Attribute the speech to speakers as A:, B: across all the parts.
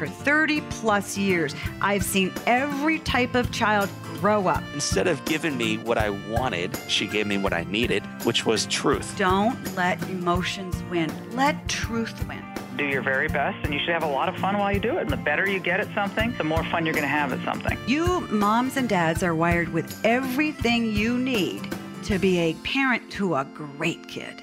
A: for 30 plus years. I've seen every type of child grow up.
B: Instead of giving me what I wanted, she gave me what I needed, which was truth.
A: Don't let emotions win, let truth win.
C: Do your very best, and you should have a lot of fun while you do it. And the better you get at something, the more fun you're going to have at something.
A: You moms and dads are wired with everything you need to be a parent to a great kid.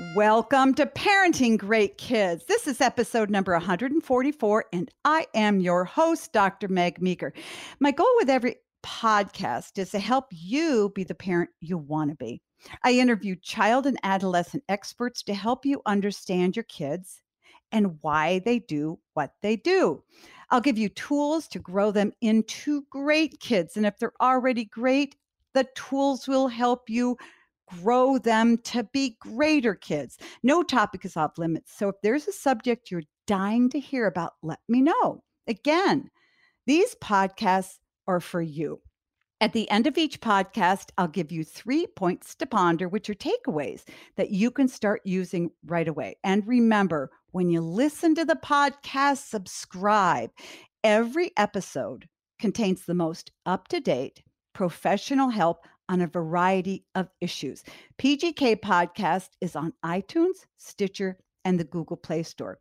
D: Welcome to Parenting Great Kids. This is episode number 144, and I am your host, Dr. Meg Meeker. My goal with every podcast is to help you be the parent you want to be. I interview child and adolescent experts to help you understand your kids and why they do what they do. I'll give you tools to grow them into great kids. And if they're already great, the tools will help you grow them to be greater kids. No topic is off limits. So if there's a subject you're dying to hear about, let me know. Again, these podcasts are for you. At the end of each podcast, I'll give you three points to ponder, which are takeaways that you can start using right away. And remember, when you listen to the podcast, subscribe. Every episode contains the most up to date professional help on a variety of issues. PGK Podcast is on iTunes, Stitcher, and the Google Play Store.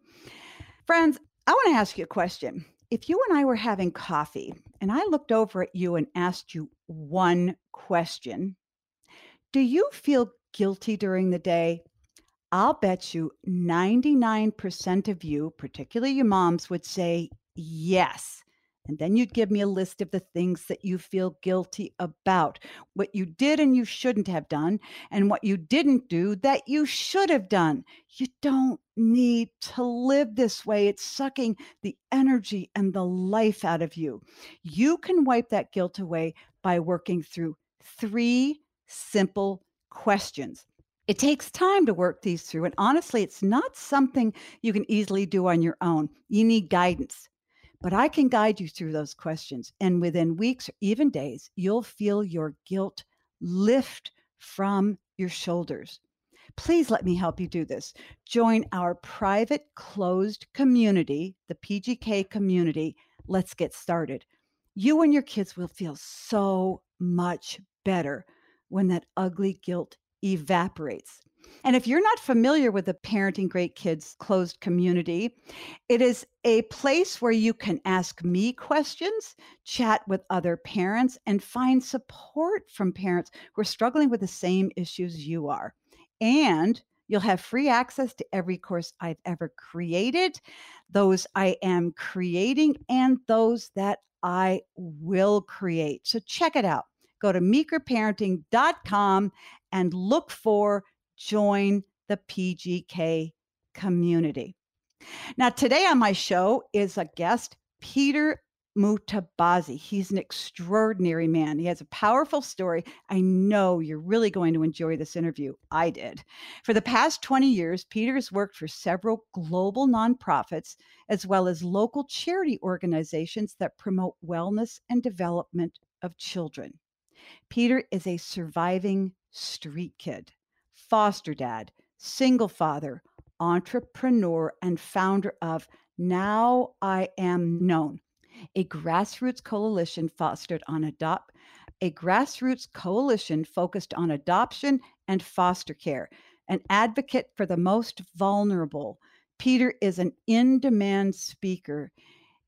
D: Friends, I want to ask you a question. If you and I were having coffee and I looked over at you and asked you one question, do you feel guilty during the day? I'll bet you 99% of you, particularly your moms, would say yes. And then you'd give me a list of the things that you feel guilty about, what you did and you shouldn't have done, and what you didn't do that you should have done. You don't need to live this way. It's sucking the energy and the life out of you. You can wipe that guilt away by working through three simple questions. It takes time to work these through. And honestly, it's not something you can easily do on your own. You need guidance. But I can guide you through those questions. And within weeks or even days, you'll feel your guilt lift from your shoulders. Please let me help you do this. Join our private closed community, the PGK community. Let's get started. You and your kids will feel so much better when that ugly guilt evaporates. And if you're not familiar with the Parenting Great Kids closed community, it is a place where you can ask me questions, chat with other parents, and find support from parents who are struggling with the same issues you are. And You'll have free access to every course I've ever created, those I am creating, and those that I will create. So check it out. Go to meekerparenting.com and look for join the PGK community. Now, today on my show is a guest, Peter Mutabazi. He's an extraordinary man. He has a powerful story. I know you're really going to enjoy this interview. I did. For the past 20 years, Peter has worked for several global nonprofits as well as local charity organizations that promote wellness and development of children. Peter is a surviving street kid foster dad, single father, entrepreneur, and founder of Now I Am Known, a grassroots coalition fostered on adopt a grassroots coalition focused on adoption and foster care, an advocate for the most vulnerable. Peter is an in demand speaker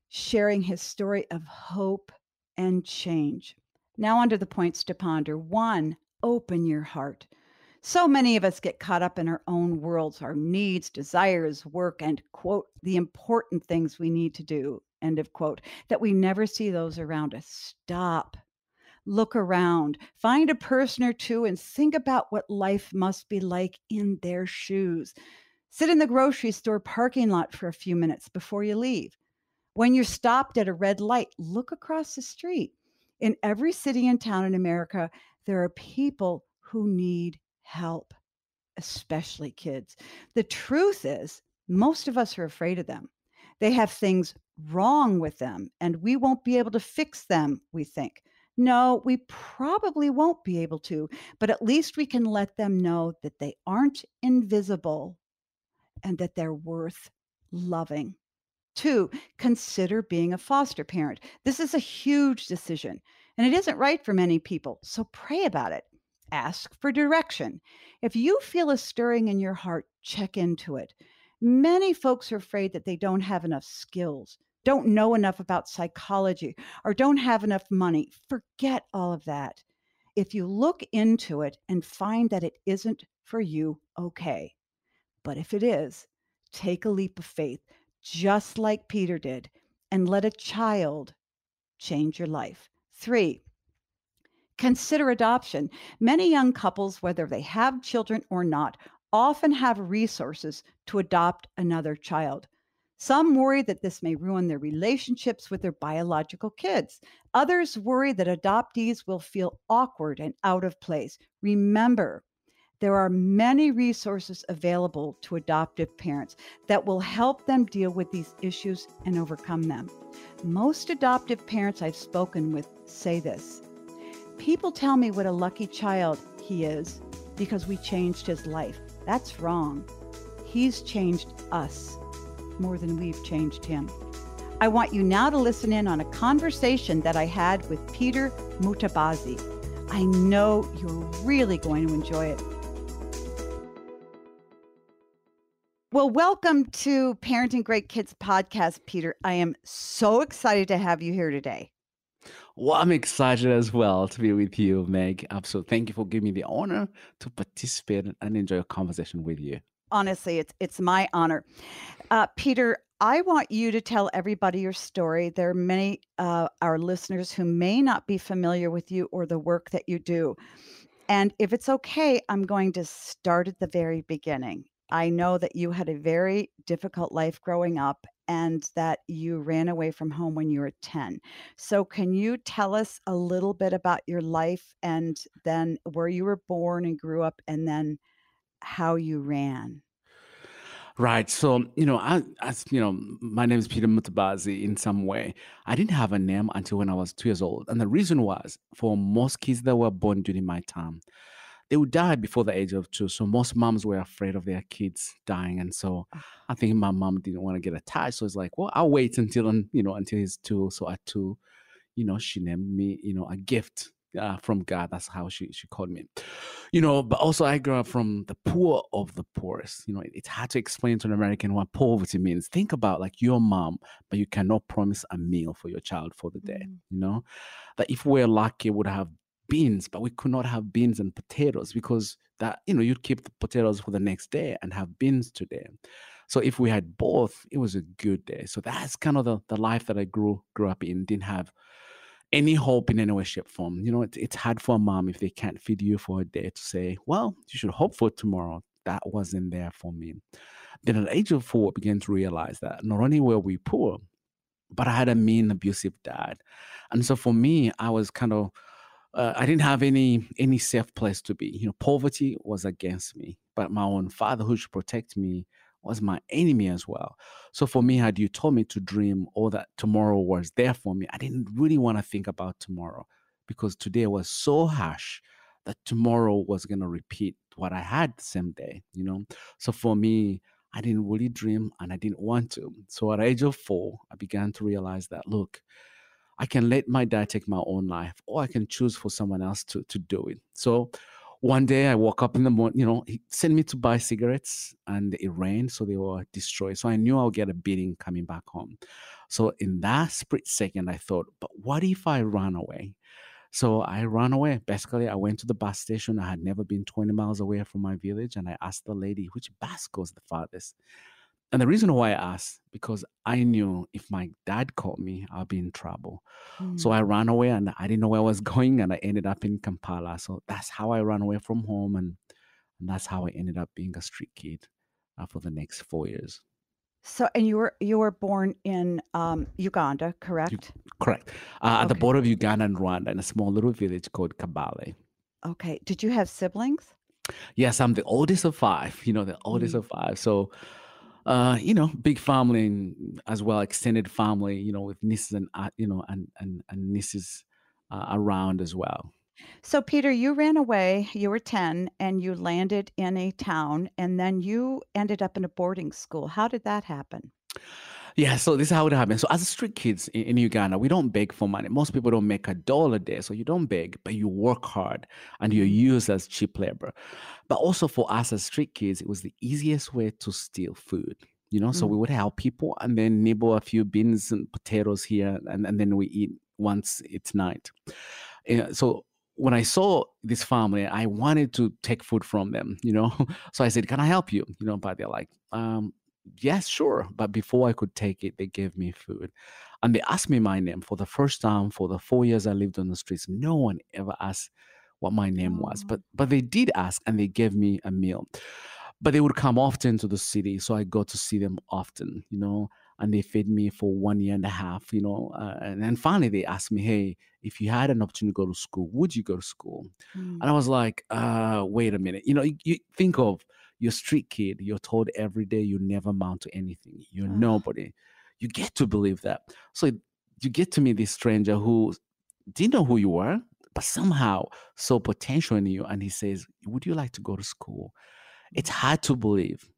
D: sharing his story of hope and change. Now, under the points to ponder. One, open your heart. So many of us get caught up in our own worlds, our needs, desires, work, and quote, the important things we need to do, end of quote, that we never see those around us. Stop. Look around, find a person or two, and think about what life must be like in their shoes. Sit in the grocery store parking lot for a few minutes before you leave. When you're stopped at a red light, look across the street. In every city and town in America, there are people who need help, especially kids. The truth is, most of us are afraid of them. They have things wrong with them, and we won't be able to fix them, we think. No, we probably won't be able to, but at least we can let them know that they aren't invisible and that they're worth loving. Two, consider being a foster parent. This is a huge decision and it isn't right for many people. So pray about it. Ask for direction. If you feel a stirring in your heart, check into it. Many folks are afraid that they don't have enough skills, don't know enough about psychology, or don't have enough money. Forget all of that. If you look into it and find that it isn't for you, okay. But if it is, take a leap of faith, just like Peter did, and let a child change your life. Three, consider adoption. Many young couples, whether they have children or not, often have resources to adopt another child. Some worry that this may ruin their relationships with their biological kids. Others worry that adoptees will feel awkward and out of place. Remember, there are many resources available to adoptive parents that will help them deal with these issues and overcome them. Most adoptive parents I've spoken with say this People tell me what a lucky child he is because we changed his life. That's wrong. He's changed us more than we've changed him. I want you now to listen in on a conversation that I had with Peter Mutabazi. I know you're really going to enjoy it. Well, welcome to Parenting Great Kids podcast, Peter. I am so excited to have you here today.
E: Well, I'm excited as well to be with you, Meg. Absolutely. Thank you for giving me the honor to participate and enjoy a conversation with you.
D: Honestly, it's it's my honor. Uh, Peter, I want you to tell everybody your story. There are many uh, our listeners who may not be familiar with you or the work that you do. And if it's okay, I'm going to start at the very beginning. I know that you had a very difficult life growing up and that you ran away from home when you were 10. So, can you tell us a little bit about your life and then where you were born and grew up and then how you ran?
E: Right. So, you know, I, as you know, my name is Peter Mutabazi in some way. I didn't have a name until when I was two years old. And the reason was for most kids that were born during my time, they would die before the age of two. So most moms were afraid of their kids dying. And so ah. I think my mom didn't want to get attached. So it's like, well, I'll wait until, you know, until he's two. So at two, you know, she named me, you know, a gift uh, from God. That's how she, she called me. You know, but also I grew up from the poor of the poorest. You know, it's hard to explain to an American what poverty means. Think about like your mom, but you cannot promise a meal for your child for the day. Mm. You know, that if we're lucky, would have beans, but we could not have beans and potatoes because that, you know, you'd keep the potatoes for the next day and have beans today. So if we had both, it was a good day. So that's kind of the, the life that I grew grew up in. Didn't have any hope in any way, shape, form. You know, it, it's hard for a mom if they can't feed you for a day to say, well, you should hope for tomorrow. That wasn't there for me. Then at the age of four, I began to realize that not only were we poor, but I had a mean, abusive dad. And so for me, I was kind of uh, I didn't have any any safe place to be. You know, poverty was against me, but my own father, who should protect me, was my enemy as well. So for me, had you told me to dream or that tomorrow was there for me, I didn't really want to think about tomorrow because today was so harsh that tomorrow was going to repeat what I had the same day. You know, so for me. I didn't really dream and I didn't want to. So at age of four, I began to realize that look, I can let my dad take my own life, or I can choose for someone else to to do it. So one day I woke up in the morning, you know, he sent me to buy cigarettes and it rained, so they were destroyed. So I knew I'll get a beating coming back home. So in that split second, I thought, but what if I run away? So I ran away. Basically, I went to the bus station. I had never been 20 miles away from my village, and I asked the lady, which bus goes the farthest? And the reason why I asked, because I knew if my dad caught me, I'll be in trouble. Mm. So I mm. ran away and I didn't know where I was going and I ended up in Kampala. So that's how I ran away from home and, and that's how I ended up being a street kid uh, for the next four years.
D: So, and you were you were born in um, Uganda, correct?
E: Correct. Uh, okay. At the border of Uganda and Rwanda, in a small little village called Kabale.
D: Okay. Did you have siblings?
E: Yes, I'm the oldest of five. You know, the oldest mm. of five. So, uh, you know, big family and as well, extended family, you know, with nieces and uh, you know, and and and nieces uh, around as well.
D: So, Peter, you ran away. You were ten, and you landed in a town, and then you ended up in a boarding school. How did that happen?
E: Yeah, so this is how it happens. So as street kids in, in Uganda, we don't beg for money. Most people don't make a dollar a day, so you don't beg, but you work hard and you're
D: Mm-hmm.
E: used as cheap labor. But also for us as street kids, it was the easiest way to steal food. You know, so
D: Mm.
E: we would help people and then nibble a few beans and potatoes here, and, and then we eat once it's night. Yeah, so when I saw this family, I wanted to take food from them, you know. So I said, Can I help you? You know, but they're like, um, yes, sure. But before I could take it, they gave me food. And they asked me my name for the first time for the four years I lived on the streets. No one ever asked what my name was.
D: Oh.
E: But but they did ask and they gave me a meal. But they would come often to the city, so I got to see them often, you know. And they fed me for one year and a half, you know. Uh, and then finally they asked me, "Hey, if you had an opportunity to go to school, would you go to school?"
D: Mm.
E: And I was like, uh, wait a minute. You know, you, you think of your street kid, you're told every day you never amount to anything. You're
D: Ugh.
E: nobody. You get to believe that. So you get to meet this stranger who didn't know who you were, but somehow saw potential in you. And he says, Would you like to go to school? It's hard to believe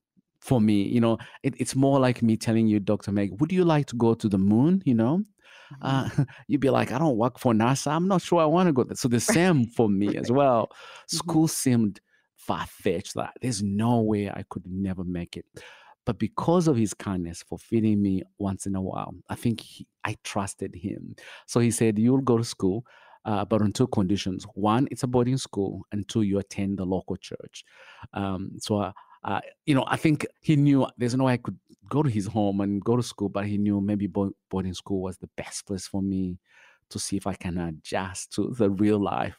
E: for me. You know, it, it's more like me telling you, Dr. Meg, would you like to go to the moon? You know,
D: Mhm.
E: uh, you'd be like, I don't work for NASA. I'm not sure I want to go there. So the same for me as well.
D: Mm-hmm.
E: School seemed far fetched. That there's no way I could never make it. But because of his kindness for feeding me once in a while, I think he, I trusted him. So he said, You'll go to school, uh, but on two conditions. One, it's a boarding school, and two, you attend the local church. Um, so, uh, uh, you know, I think he knew there's no way I could go to his home and go to school, but he knew maybe bo- boarding school was the best place for me to see if I can adjust to the real life,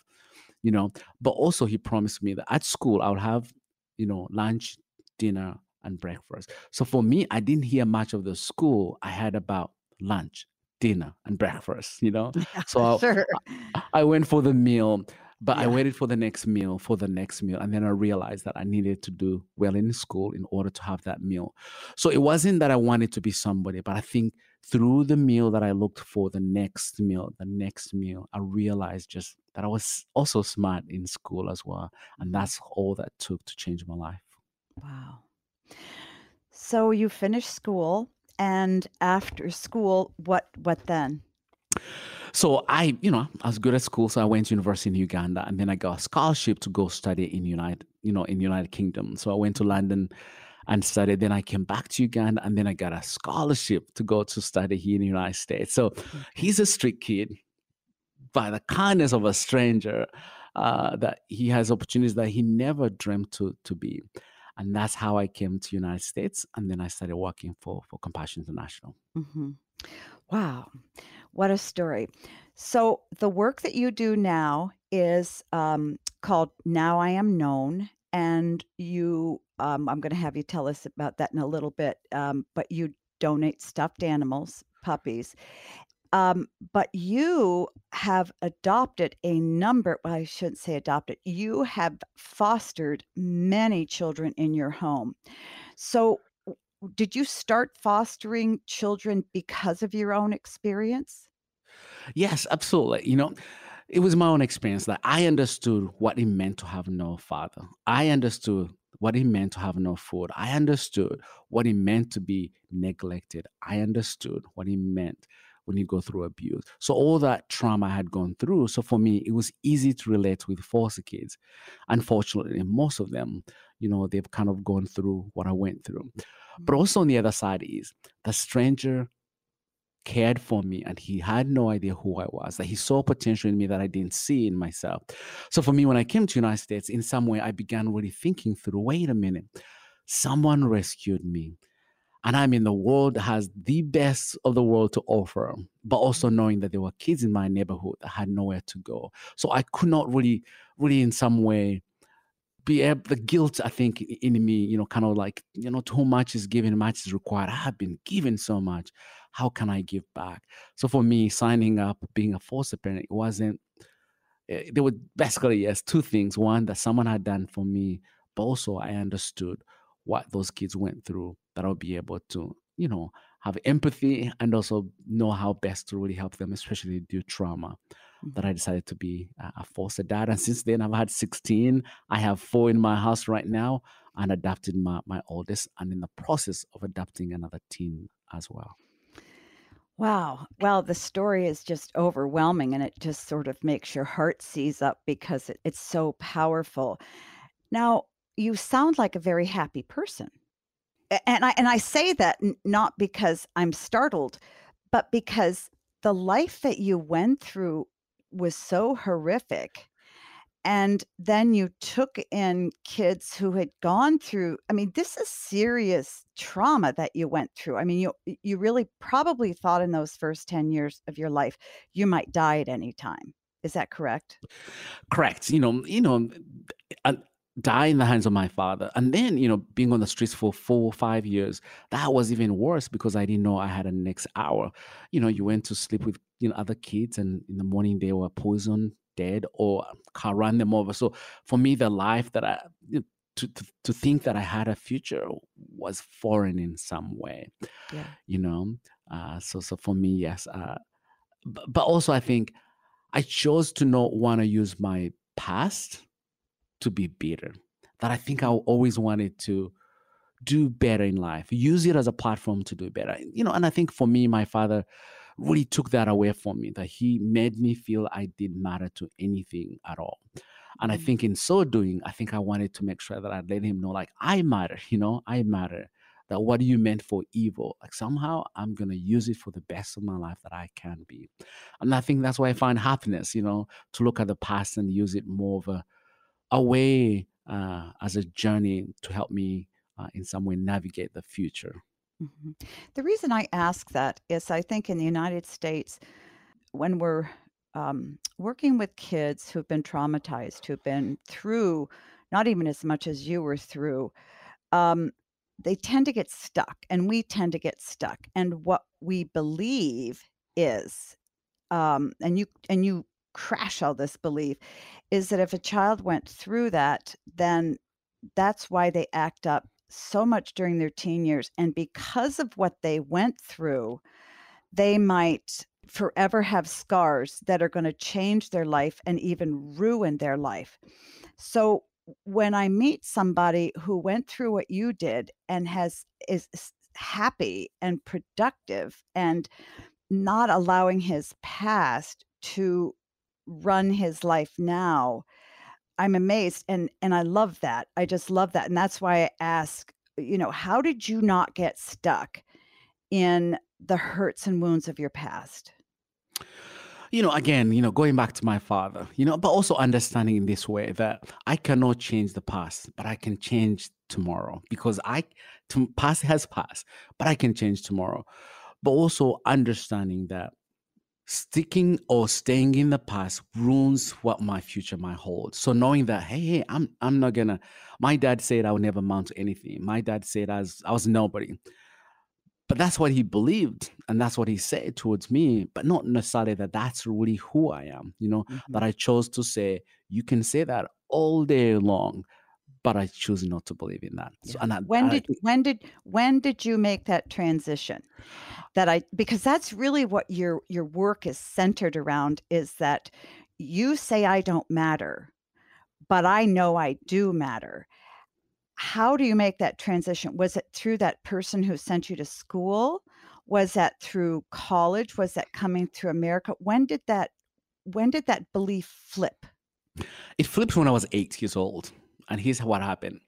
E: you know. But also, he promised me that at school I would have, you know, lunch, dinner, and breakfast. So for me, I didn't hear much of the school. I had about lunch, dinner, and breakfast, you know. So I,
D: sure.
E: I went for the meal, but I waited for the next meal, for the next meal. And then I realized that I needed to do well in school in order to have that meal. So it wasn't that I wanted to be somebody, but I think through the meal that I looked for, the next meal, the next meal, I realized just that I was also smart in school as well. And mm-hmm. that's all that took to change my life.
D: Wow. So you finished school, and after school, what what then?
E: So I, you know, I was good at school, so I went to university in Uganda, and then I got a scholarship to go study in United, you know, in United Kingdom. So I went to London and studied. Then I came back to Uganda, and then I got a scholarship to go to study here in the United States. So he's a street kid, by the kindness of a stranger, uh, that he has opportunities that he never dreamed to to be, and that's how I came to United States, and then I started working for for Compassion International.
D: hmm Wow, what a story! So the work that you do now is um, called "Now I Am Known," and you. Um, I'm going to have you tell us about that in a little bit. Um, but you donate stuffed animals, puppies. Um, but you have adopted a number, well, I shouldn't say adopted, you have fostered many children in your home. So, did you start fostering children because of your own experience?
E: Yes, absolutely. You know, it was my own experience that I understood what it meant to have no father. I understood what it meant to have no food. I understood what it meant to be neglected. I understood what it meant when you go through abuse. So all that trauma I had gone through. So for me, it was easy to relate with foster kids. Unfortunately, most of them, you know, they've kind of gone through what I went through. But mm. also on the other side is the stranger cared for me and he had no idea who I was, that he saw potential in me that I didn't see in myself. So for me, when I came to the United States, in some way, I began really thinking through, wait a minute, someone rescued me. And I mean, the world has the best of the world to offer, but also knowing that there were kids in my neighborhood that had nowhere to go. So I could not really, really in some way, be able, the guilt I think in me, you know, kind of like, you know, too much is given, much is required. I have been given so much. How can I give back? So for me, signing up, being a foster parent, it wasn't. eh, There were basically yes, two things. One that someone had done for me, but also I understood what those kids went through. That I'll be able to, you know, have empathy and also know how best to really help them, especially due trauma that I decided to be a foster dad. And since then, I've had 16. I have four in my house right now and adopted my, my oldest and in the process of adopting another teen as well.
D: Wow. Well, the story is just overwhelming and it just sort of makes your heart seize up because it, it's so powerful. Now, you sound like a very happy person. And I and I say that not because I'm startled, but because the life that you went through was so horrific and then you took in kids who had gone through I mean, this is serious trauma that you went through. I mean, you you really probably thought in those first 10 years of your life you might die at any time. Is that correct?
E: Correct. You know, you know, uh, die in the hands of my father, and then you know, being on the streets for four or five years, that was even worse because I didn't know I had a next hour. You know, you went to sleep with you know other kids, and in the morning they were poisoned, dead, or car ran them over. So for me, the life that I you know, to, to to think that I had a future was foreign in some way.
D: Yeah.
E: You know, uh, so so for me, yes. Uh, but, but also, I think I chose to not want to use my past to be bitter. That I think I always wanted to do better in life, use it as a platform to do better. You know, and I think for me, my father really took that away from me, that he made me feel I didn't matter to anything at all. And I
D: Mm.
E: think in so doing, I think I wanted to make sure that I let him know, like, I matter, you know, I matter. That what you meant for evil, like somehow I'm gonna use it for the best of my life that I can be. And I think that's why I find happiness, you know, to look at the past and use it more of a, a way uh, as a journey to help me uh, in some way navigate the future.
D: Mhm. The reason I ask that is I think in the United States, when we're um, working with kids who've been traumatized, who've been through not even as much as you were through, um, they tend to get stuck, and we tend to get stuck. And what we believe is, um, and you and you crash all this belief, is that if a child went through that, then that's why they act up so much during their teen years. And because of what they went through, they might forever have scars that are going to change their life and even ruin their life. So when I meet somebody who went through what you did and has is happy and productive and not allowing his past to run his life now, I'm amazed and and I love that. I just love that. And that's why I ask, you know, how did you not get stuck in the hurts and wounds of your past?
E: You know, again, you know, going back to my father, you know, but also understanding in this way that I cannot change the past, but I can change tomorrow because I, to, past has passed, but I can change tomorrow. But also understanding that sticking or staying in the past ruins what my future might hold. So knowing that, hey, hey, I'm I'm not gonna. My dad said I would never amount to anything. My dad said I was I was nobody. But that's what he believed, and that's what he said towards me. But not necessarily that that's really who I am. You know
D: Mhm.
E: that I chose to say. You can say that all day long, but I choose not to believe in that. So, and I,
D: When
E: I
D: did when did when did you make that transition? That I because that's really what your your work is centered around is that you say I don't matter, but I know I do matter. How do you make that transition? Was it through that person who sent you to school? Was that through college? Was that coming through America? When did that when did that belief flip?
E: it flipped when I was eight years old. And here's what happened.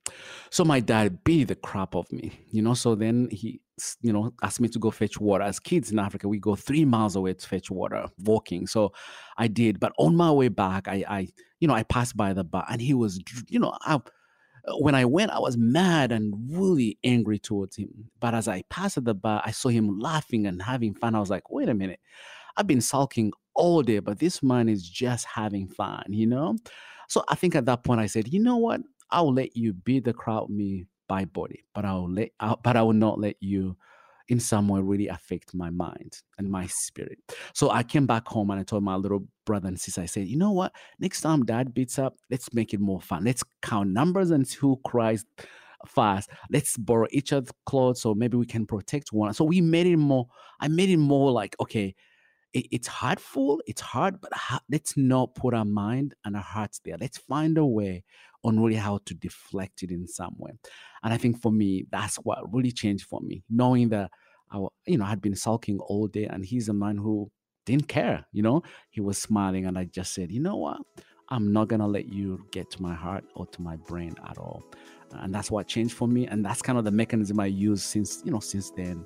E: So my dad beat the crap of me, you know. So then he, you know, asked me to go fetch water. As kids in Africa, we go three miles away to fetch water, walking. So I did. But on my way back, I, I, you know, I passed by the bar, and he was, you know, I, when I went, I was mad and really angry towards him. But as I passed the bar, I saw him laughing and having fun. I was like, wait a minute, I've been sulking all day, but this man is just having fun, you know? So I think at that point I said, you know what? I'll let you beat the crowd me by body, but I'll let i but I will not let you in some way really affect my mind and my spirit. So I came back home and I told my little brother and sister, I said, you know what? Next time dad beats up, let's make it more fun. Let's count numbers and who cries fast. Let's borrow each other's clothes so maybe we can protect one. So we made it more, I made it more like, okay, it, it's hurtful, it's hard, but ha- let's not put our mind and our hearts there. Let's find a way on really how to deflect it in some way. And I think for me, that's what really changed for me, knowing that I, you know, I had been sulking all day, and he's a man who didn't care. You know, he was smiling, and I just said, you know what? I'm not gonna let you get to my heart or to my brain at all, and that's what changed for me, and that's kind of the mechanism I use since you know since then.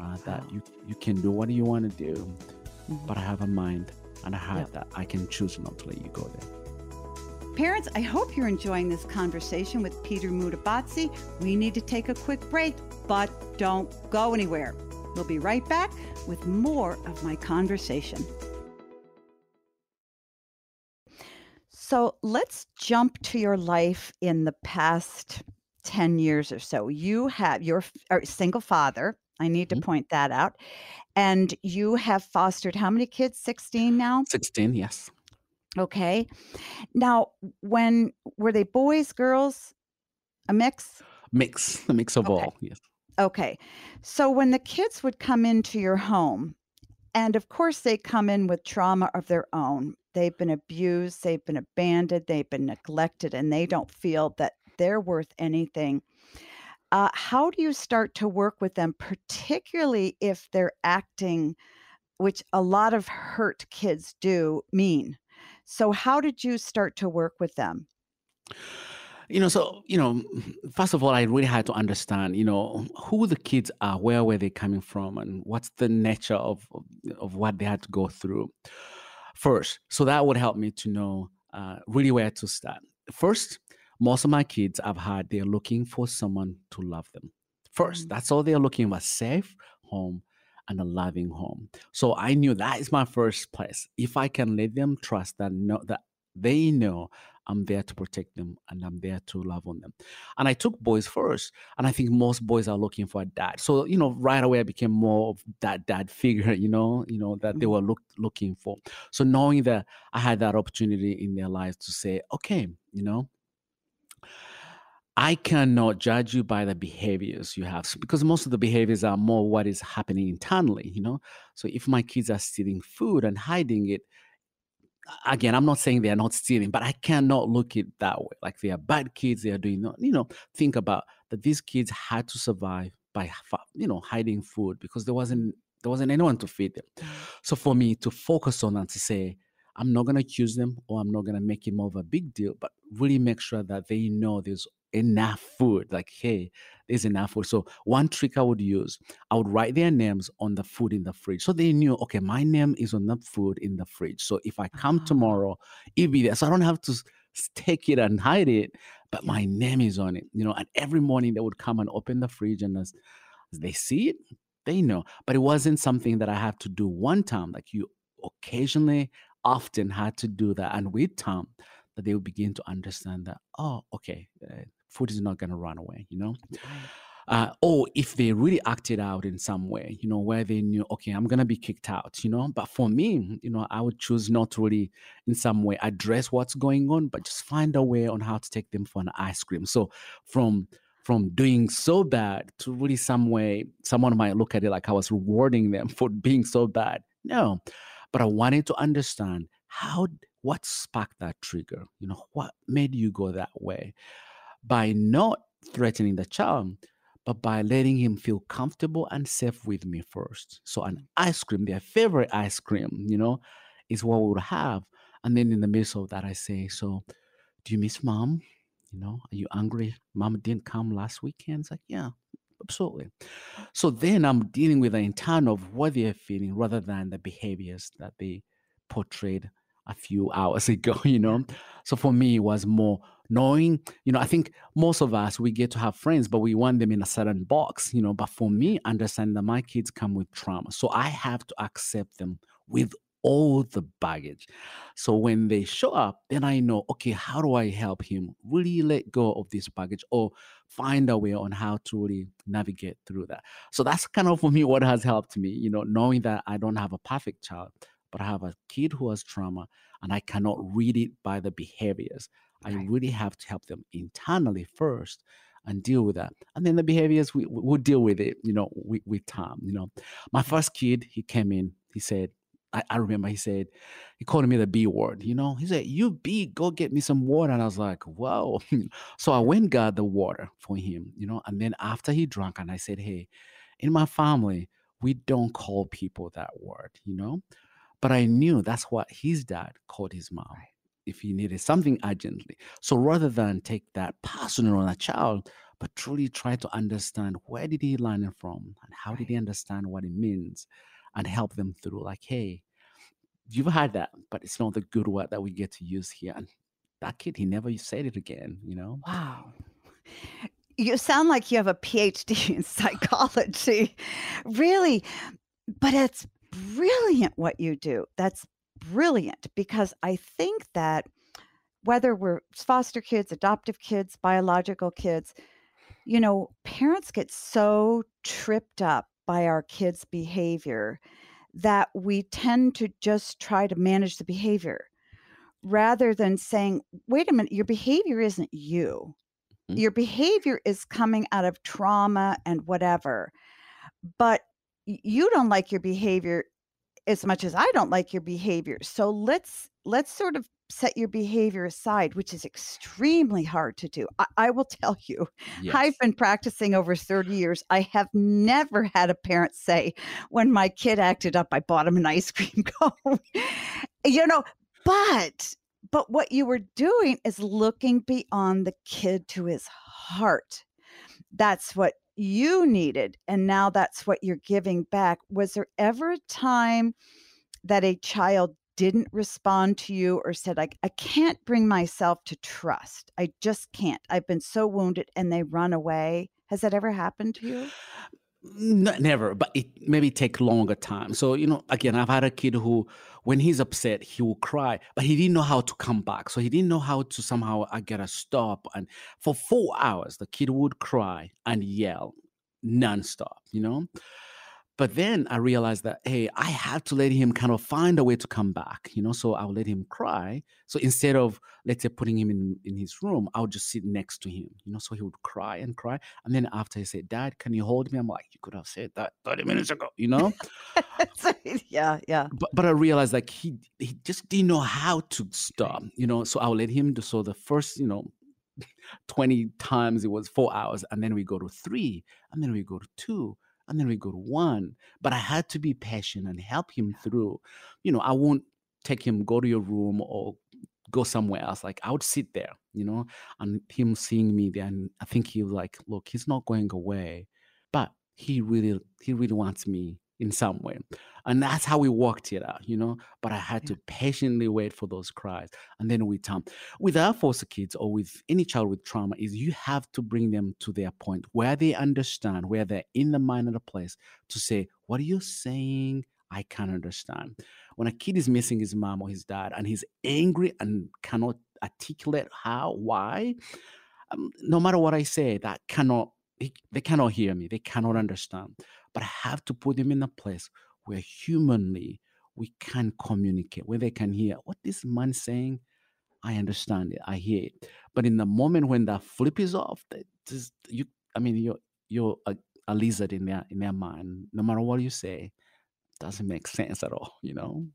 E: Uh, that
D: Wow.
E: you you can do what you want to do,
D: Mhm.
E: but I have a mind and a heart
D: Yep.
E: that I can choose not to let you go there.
D: Parents, I hope you're enjoying this conversation with Peter Mutabazi. We need to take a quick break, but don't go anywhere. We'll be right back with more of my conversation. So let's jump to your life in the past 10 years or so. You have you're f- are a single father. I need to
E: Mhm.
D: point that out. And you have fostered how many kids? 16 now?
E: Sixteen, yes.
D: Okay. Now, when were they boys, girls, a mix?
E: Mix, a mix of
D: Okay.
E: all. Yes.
D: Okay. So when the kids would come into your home, and of course they come in with trauma of their own. They've been abused, they've been abandoned, they've been neglected, and they don't feel that they're worth anything. Uh, how do you start to work with them, particularly if they're acting, which a lot of hurt kids do, mean? So, how did you start to work with them?
E: You know, so you know, first of all, I really had to understand, you know, who the kids are, where were they coming from, and what's the nature of of, what they had to go through first. So that would help me to know uh, really where to start. First, most of my kids I've had, they're looking for someone to love them. First,
D: Mm.
E: that's all they're looking for: a safe home and a loving home. So I knew that is my first place. If I can let them trust that know that they know I'm there to protect them and I'm there to love on them. And I took boys first. And I think most boys are looking for a dad. So, you know, right away I became more of that dad figure, you know, you know, that they
D: Mhm.
E: were look, looking for. So knowing that I had that opportunity in their lives to say, okay, you know, I cannot judge you by the behaviors you have because most of the behaviors are more what is happening internally, you know. So if my kids are stealing food and hiding it, again, I'm not saying they are not stealing, but I cannot look it that way. Like they are bad kids, they are doing, you know, think about that these kids had to survive by, you know, hiding food because there wasn't there wasn't anyone to feed them. So for me to focus on and to say, I'm not gonna accuse them or I'm not gonna make it more of a big deal, but really make sure that they know there's enough food. Like, hey, there's enough food. So one trick I would use, I would write their names on the food in the fridge. So they knew, okay, my name is on the food in the fridge. So if I come
D: Ah.
E: tomorrow, it'll be there. So I don't have to take it and hide it, but my name is on it. You know, and every morning they would come and open the fridge and as, as they see it, they know. But it wasn't something that I had to do one time. Like you occasionally, often had to do that. And with time, that they would begin to understand that, oh, okay, uh, food is not going to run away, you know? Uh, or if they really acted out in some way, you know, where they knew, okay, I'm going to be kicked out, you know? But for me, you know, I would choose not to really, in some way, address what's going on, but just find a way on how to take them for an ice cream. So from from doing so bad to really some way, someone might look at it like I was rewarding them for being so bad. No, but I wanted to understand how, what sparked that trigger? You know, what made you go that way? By not threatening the child, but by letting him feel comfortable and safe with me first. So, an ice cream, their favorite ice cream, you know, is what we would have. And then in the midst of that, I say, So, do you miss mom? You know, are you angry? Mom didn't come last weekend. It's like, yeah, absolutely. So then I'm dealing with the intent of what they're feeling rather than the behaviors that they portrayed a few hours ago, you know. So for me, it was more knowing, you know, I think most of us we get to have friends, but we want them in a certain box, you know. But for me, understand that my kids come with trauma. So I have to accept them with all the baggage. So when they show up, then I know, okay, how do I help him really let go of this baggage or find a way on how to really navigate through that? So that's kind of for me what has helped me, you know, knowing that I don't have a perfect child, but I have a kid who has trauma and I cannot read it by the behaviors. I really have to help them internally first and deal with that. And then the behaviors, we, we- we'll deal with it, you know, with, with time, you know. My first kid, he came in, he said, I, I remember he said, he called me the B word, you know. He said, You B, go get me some water. And I was like, Whoa. so I went got the water for him, you know. And then after he drank, and I said, Hey, in my family, we don't call people that word, you know? But I knew that's what his dad called his mom if he needed something urgently. So rather than take that personal on a child, but truly try to understand where did he learn it from and how did he understand what it means and help them through like, hey, you've had that, but it's not the good word that we get to use here. And that kid, he never said it again, you know?
D: Wow. You sound like you have a PhD in psychology. really, but it's brilliant what you do. That's brilliant because I think that whether we're foster kids, adoptive kids, biological kids, you know, parents get so tripped up by our kids' behavior that we tend to just try to manage the behavior rather than saying, wait a minute, your behavior isn't you. Mm-hmm. Your behavior is coming out of trauma and whatever. But you don't like your behavior as much as I don't like your behavior. So let's let's sort of set your behavior aside, which is extremely hard to do. I, I will tell you, yes. I've been practicing over 30 years. I have never had a parent say, when my kid acted up, I bought him an ice cream cone. you know, but but what you were doing is looking beyond the kid to his heart. That's what you needed. And now that's what you're giving back. Was there ever a time that a child didn't respond to you or said, like, I can't bring myself to trust. I just can't. I've been so wounded and they run away. Has that ever happened to you?
E: never, but it maybe take longer time. So, you know, again, I've had a kid who, when he's upset, he will cry, but he didn't know how to come back. So he didn't know how to somehow I get a stop. And for four hours, the kid would cry and yell nonstop, you know? But then I realized that, hey, I have to let him kind of find a way to come back, you know? So I'll let him cry. So instead of, let's say, putting him in, in his room, I'll just sit next to him, you know? So he would cry and cry. And then after he said, Dad, can you hold me? I'm like, you could have said that 30 minutes ago, you know?
D: yeah, yeah.
E: But, but I realized like he, he just didn't know how to stop, you know? So I'll let him do, so the first, you know, 20 times it was four hours. And then we go to three, and then we go to two and then we go to one. But I had to be patient and help him through. You know, I won't take him, go to your room or go somewhere else. Like I would sit there, you know, and him seeing me there. And I think he was like, look, he's not going away. But he really, he really wants me in some way. And that's how we worked it out, you know. But I had yeah. to patiently wait for those cries. And then with time, with our foster kids or with any child with trauma, is you have to bring them to their point where they understand, where they're in the mind of the place to say, What are you saying? I can't understand. When a kid is missing his mom or his dad and he's angry and cannot articulate how, why, um, no matter what I say, that cannot, they cannot hear me. They cannot understand but I have to put them in a place where humanly we can communicate, where they can hear what this man's saying. I understand it, I hear it. But in the moment when that flip is off, that just, you, I mean, you're you're a, a lizard in their in their mind. No matter what you say, doesn't make sense at all. You know.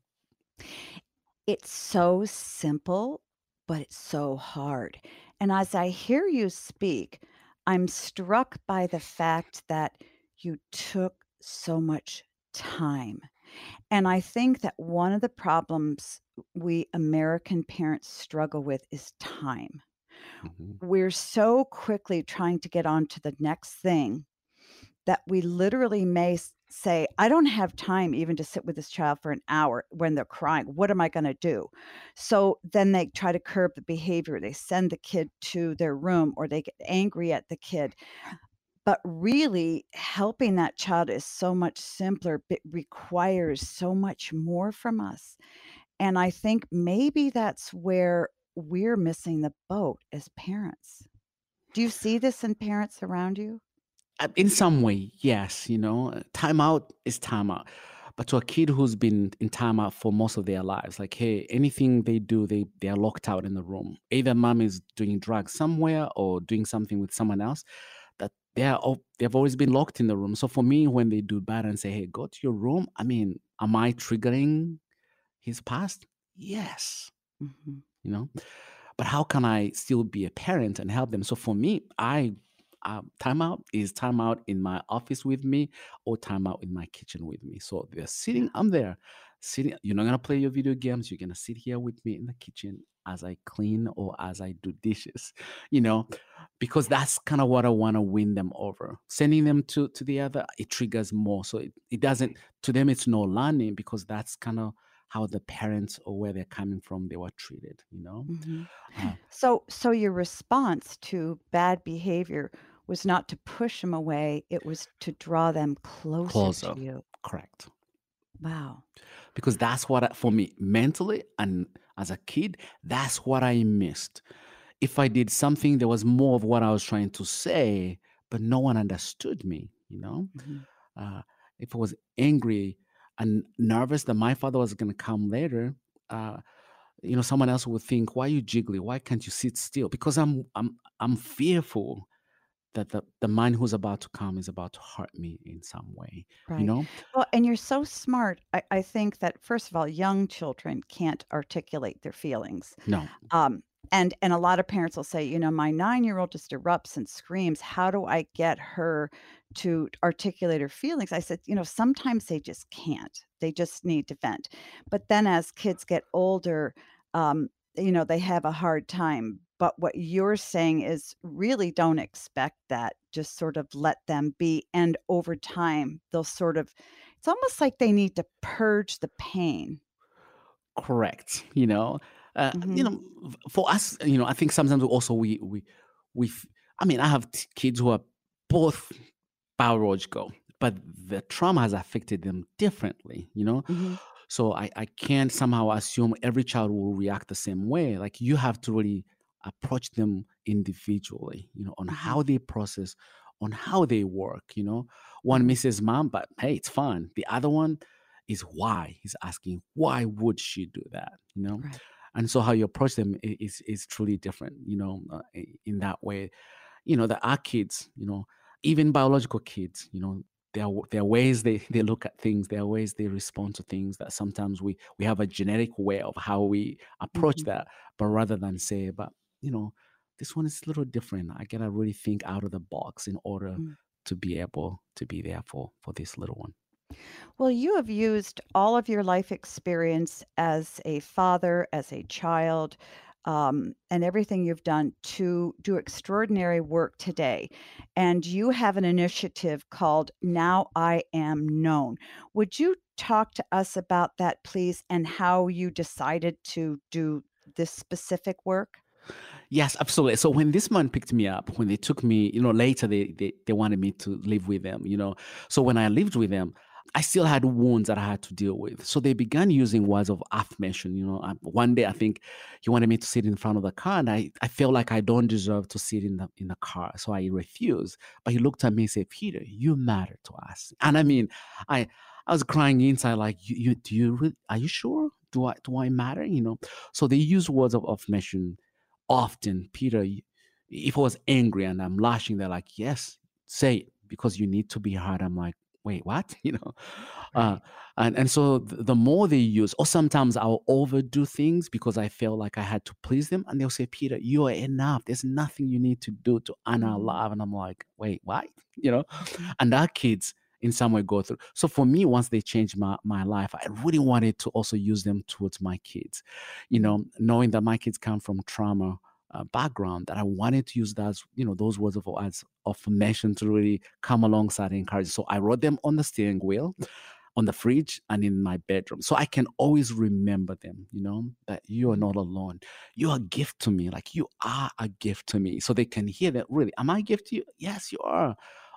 D: It's so simple, but it's so hard. And as I hear you speak, I'm struck by the fact that you took so much time. And I think that one of the problems we American parents struggle with is time. Mm-hmm. We're so quickly trying to get on to the next thing that we literally may say, I don't have time even to sit with this child for an hour when they're crying. What am I going to do? So then they try to curb the behavior. They send the kid to their room or they get angry at the kid but really helping that child is so much simpler but requires so much more from us and i think maybe that's where we're missing the boat as parents. Do you see this in parents around you?
E: Uh, in some way yes you know uh, timeout is timeout but to a kid who's been in timeout for most of their lives like hey anything they do they they are locked out in the room. Either mom is doing drugs somewhere or doing something with someone else they are they've always been locked in the room. So for me, when they do bad and say, "Hey, go to your room," I mean, am I triggering his past? Yes, mm-hmm. you know. But how can I still be a parent and help them? So for me, I um, timeout is timeout in my office with me or timeout in my kitchen with me. So they're sitting, I'm there, sitting. You're not gonna play your video games. You're gonna sit here with me in the kitchen as I clean or as I do dishes, you know, because that's kind of what I want to win them over. Sending them to to the other, it triggers more. So it, it doesn't to them it's no learning because that's kind of how the parents or where they're coming from they were treated, you know.
D: Mhm.
E: Uh,
D: So, so your response to bad behavior was not to push them away, it was to draw them closer
E: closer,
D: to you.
E: correct.
D: Wow.
E: because that's what I, for me mentally and as a kid that's what i missed. If i did something there was more of what i was trying to say but no one understood me you know?
D: Mhm.
E: uh, if i was angry and nervous that my father was going to come later uh, you know someone else would think why are you jiggly? Why can't you sit still? Because i'm i'm i'm fearful that the, the man who's about to come is about to hurt me in some way you know
D: Well, and you're so smart. I, I think that first of all, young children can't articulate their feelings.
E: no
D: Um, and and a lot of parents will say, you know, my nine-year-old just erupts and screams. How do I get her to articulate her feelings? I said, you know, sometimes they just can't. They just need to vent. But then as kids get older, um, you know, they have a hard time. But what you're saying is really don't expect that. Just sort of let them be. And over time, they'll sort of, it's almost like they need to purge the pain.
E: correct you know uh, you
D: Mhm.
E: know for us you know i think sometimes also we we we, I mean i have t- kids who are both biological but the trauma has affected them differently you know
D: Mhm.
E: so i i can't somehow assume every child will react the same way like you have to really approach them individually you know on
D: Mhm.
E: how they process on how they work you know one
D: Mhm.
E: misses mom but hey it's fine the other one is why he's asking why would she do that you know
D: Right.
E: and so how you approach them is is truly different you know uh, in that way you know that our kids you know even biological kids you know there are, there are ways they, they look at things there are ways they respond to things that sometimes we we have a genetic way of how we approach
D: Mhm.
E: that but rather than say but you know this one is a little different i gotta really think out of the box in order
D: Mm.
E: to be able to be there for for this little one
D: Well, you have used all of your life experience as a father, as a child, um, and everything you've done to do extraordinary work today. And you have an initiative called Now I Am Known. Would you talk to us about that, please, and how you decided to do this specific work?
E: Yes, absolutely. So when this man picked me up, when they took me, you know, later they, they they wanted me to live with them, you know. So when I lived with them, I still had wounds that I had to deal with. So they began using words of affirmation. You know, I, one day I think he wanted me to sit in front of the car, and I, I felt like I don't deserve to sit in the in the car, so I refused. But he looked at me and said, "Peter, you matter to us." And I mean, I I was crying inside, like, "You, you do you are you sure? Do I do I matter?" You know. So they use words of affirmation often, Peter, if I was angry and I'm lashing, they're like, yes, say it because you need to be hard. I'm like, wait, what? You know, uh, and and so th- the more they use, or sometimes I'll overdo things because I feel like I had to please them, and they'll say, Peter, you are enough. There's nothing you need to do to honor our
D: Mhm.
E: love, and I'm like, wait, what? You know, and our kids in some way go through. So for me, once they changed my my life, I really wanted to also use them towards my kids. You know, knowing that my kids come from trauma uh, background, that I wanted to use that as you know those words of as affirmation to really come alongside and encourage. So I wrote them on the steering wheel, on the fridge, and in my bedroom, so I can always remember them. You know that you are
D: Mhm.
E: not alone. You're a gift to me. Like you are a gift to me. So they can hear that. Really, am I a gift to you? Yes, you are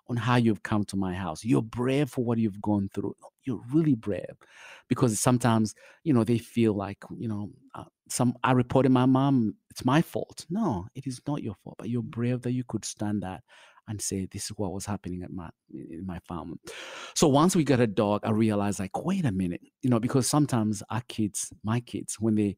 E: on how you've come to my house. You're brave for what you've gone through. You're really brave because sometimes, you know, they feel like, you know, uh, some I reported my mom, it's my fault. No, it is not your fault, but you're brave that you could stand that and say, this is what was happening at my in my family. So once we got a dog, I realized like, wait a minute, you know, because sometimes our kids, my kids, when they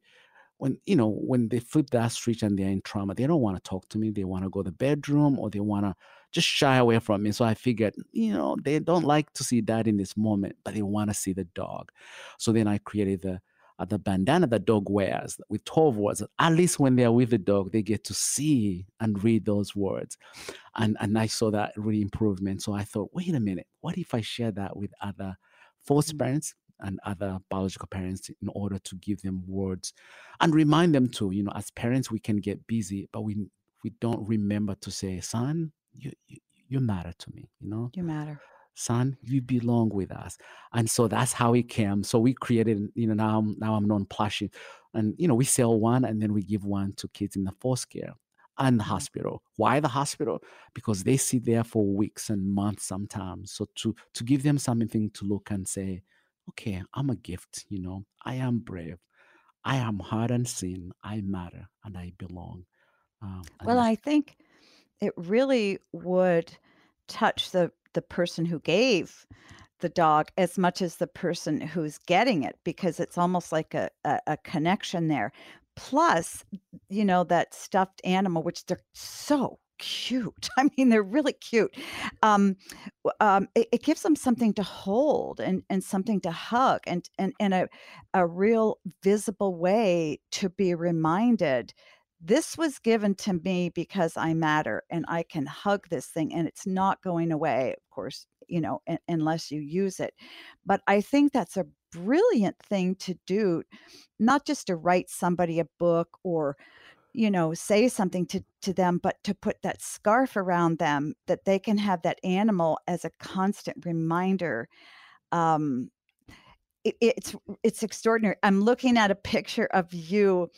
E: when you know when they flip that switch and they're in trauma they don't want to talk to me they want to go to the bedroom or they want to just shy away from me so i figured you know they don't like to see dad in this moment but they want to see the dog so then i created the uh, the bandana the dog wears with 12 words. At least when they're with the dog, they get to see and read those words. And, and I saw that really improvement. So I thought, wait a minute, what if I share that with other foster
D: Mm.
E: parents and other biological parents in order to give them words and remind them to, you know, as parents, we can get busy, but we we don't remember to say, son, you, you you matter to me, you know?
D: You matter.
E: son you belong with us. And so that's how it came. So we created you know now I'm, now i'm known plushie and you know we sell one and then we give one to kids in the foster care and the
D: Mhm.
E: hospital. Why the hospital? Because they sit there for weeks and months sometimes. So to to give them something to look and say okay i'm a gift you know? I am brave. I am hard and seen. I matter and i belong. Um, and
D: Well, I think it really would touch the the person who gave the dog as much as the person who's getting it because it's almost like a, a, a connection there. Plus, you know, that stuffed animal, which they're so cute. I mean, they're really cute. Um, um, it, it gives them something to hold and, and something to hug and, and, and a, a real visible way to be reminded this was given to me because I matter and I can hug this thing and it's not going away, of course, you know, un- unless you use it. But I think that's a brilliant thing to do, not just to write somebody a book or, you know, say something to, to them, but to put that scarf around them that they can have that animal as a constant reminder. Um, it, it's it's extraordinary. I'm looking at a picture of you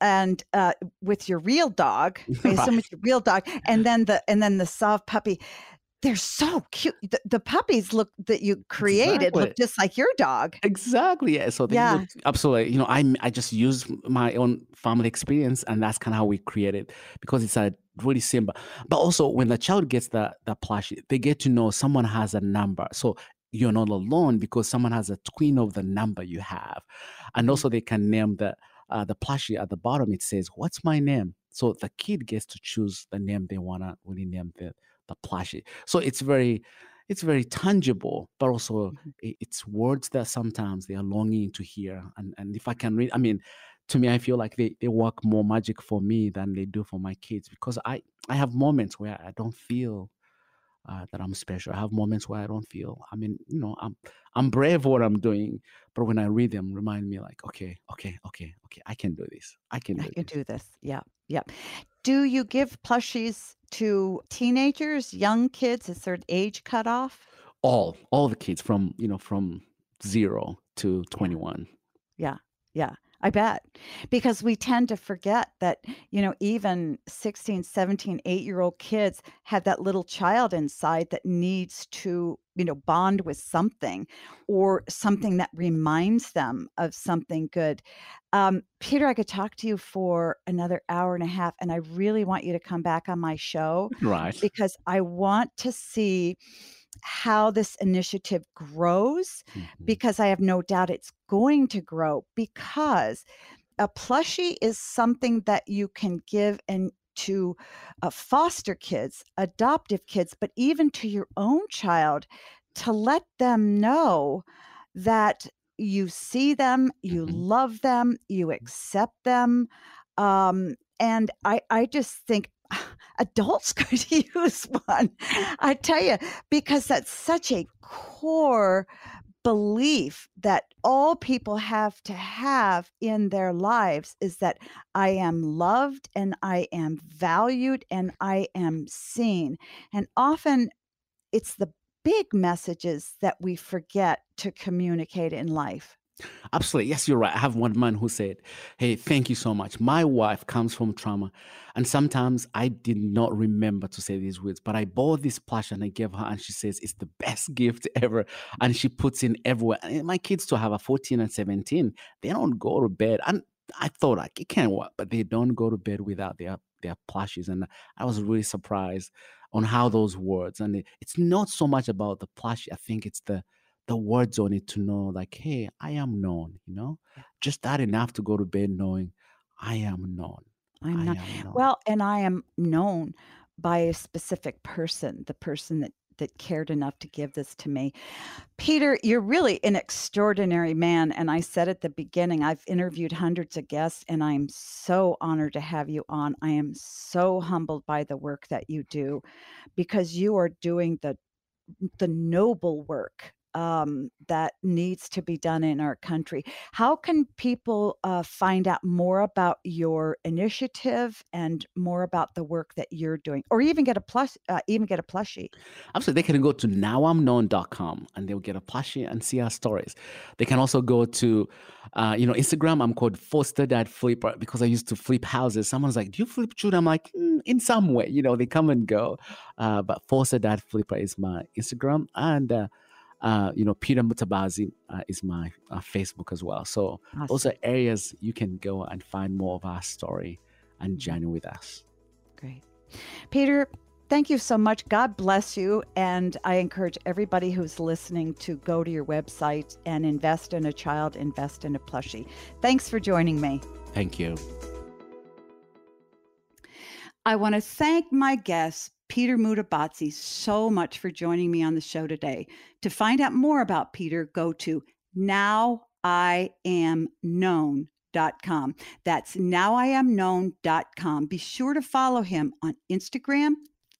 D: and uh, with your real dog. I assume
E: Right.
D: it's your real dog, and then the and then the soft puppy. They're so cute. The, the puppies look that you created look just like your dog.
E: Exactly. Yeah. So they
D: Yeah.
E: look absolutely. You know, I I just use my own family experience, and that's kind of how we create it because it's a really simple. But also, when the child gets the the plushie, they get to know someone has a number. So you're not alone because someone has a twin of the number you have, and also they can name the uh, the plushie at the bottom. It says, "What's my name?" So the kid gets to choose the name they wanna really name the the plushie. So it's very it's very tangible, but also
D: Mhm.
E: it's words that sometimes they are longing to hear. And and if I can read, I mean, to me, I feel like they, they work more magic for me than they do for my kids because I I have moments where I don't feel uh, that I'm special. I have moments where I don't feel. I mean, you know, I'm I'm brave what I'm doing, but when I read them, remind me like, okay, okay, okay, okay, I can do this. I can
D: I
E: do
D: can
E: this.
D: do this. Yeah, yeah. Do you give plushies to teenagers, young kids? Is there an age cutoff?
E: All all the kids from you know from zero to twenty one.
D: Yeah, yeah, I bet. Because we tend to forget that, you know, even 16, 17, 8-year-old kids have that little child inside that needs to, you know, bond with something or something that reminds them of something good. Um, Peter, I could talk to you for another hour and a half, and I really want you to come back on my show
E: Right.
D: because I want to see how this initiative grows
E: Mhm.
D: because I have no doubt it's going to grow because a plushie is something that you can give and to uh, foster kids, adoptive kids, but even to your own child to let them know that you see them, you
E: Mhm.
D: love them, you accept them. Um, and I, I just think adults could use one. I tell you, because that's such a core belief that all people have to have in their lives is that I am loved and I am valued and I am seen. And often it's the big messages that we forget to communicate in life.
E: Absolutely. Yes, you're right. I have one man who said, Hey, thank you so much. My wife comes from trauma. And sometimes I did not remember to say these words, but I bought this plush and I gave her, and she says it's the best gift ever. And she puts in everywhere. And my kids to have a 14 and 17, they don't go to bed. And I thought like it can't work, but they don't go to bed without their their plushies. And I was really surprised on how those words. And it- it's not so much about the plushie. I think it's the the words on it to know like hey i am known you know just that enough to go to bed knowing i am known
D: I'm
E: i
D: not
E: am known
D: well, and I am known by a specific person, the person that that cared enough to give this to me. Peter, you're really an extraordinary man. And I said at the beginning, I've interviewed hundreds of guests, and I'm so honored to have you on. I am so humbled by the work that you do because you are doing the the noble work um, that needs to be done in our country. How can people uh, find out more about your initiative and more about the work that you're doing, or even get a plus, uh, even get a plushie?
E: Absolutely, they can go to nowimknown.com and they'll get a plushie and see our stories. They can also go to, uh, you know, Instagram. I'm called Foster Dad Flipper because I used to flip houses. Someone's like, "Do you flip children?" I'm like, mm, "In some way." You know, they come and go. Uh, but Foster Dad Flipper is my Instagram and uh, you know, Peter Mutabazi uh, is my uh, Facebook as well. So awesome. those are areas you can go and find more of our story and mm-hmm. journey with us.
D: Great. Peter, thank you so much. God bless you. And I encourage everybody who's listening to go to your website and invest in a child, invest in a plushie. Thanks for joining me.
E: Thank you.
D: I want to thank my guests, Peter Mutabazi so much for joining me on the show today. To find out more about Peter, go to nowiamknown.com. That's nowiamknown.com. Be sure to follow him on Instagram,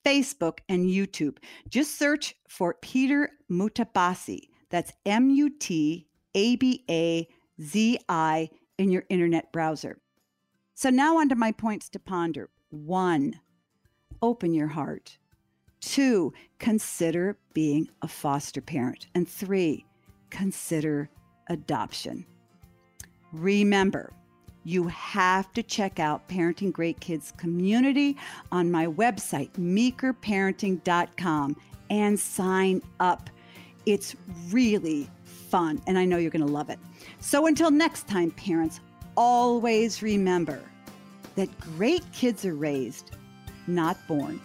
D: Facebook, and YouTube. Just search for Peter Mutabazi. That's M U T A B A Z I in your internet browser. So now on to my points to ponder. One, open your heart. Two, consider being a foster parent. And three, consider adoption. Remember, you have to check out Parenting Great Kids community on my website, meekerparenting.com, and sign up. It's really fun, and I know you're going to love it. So until next time, parents, always remember that great kids are raised not born.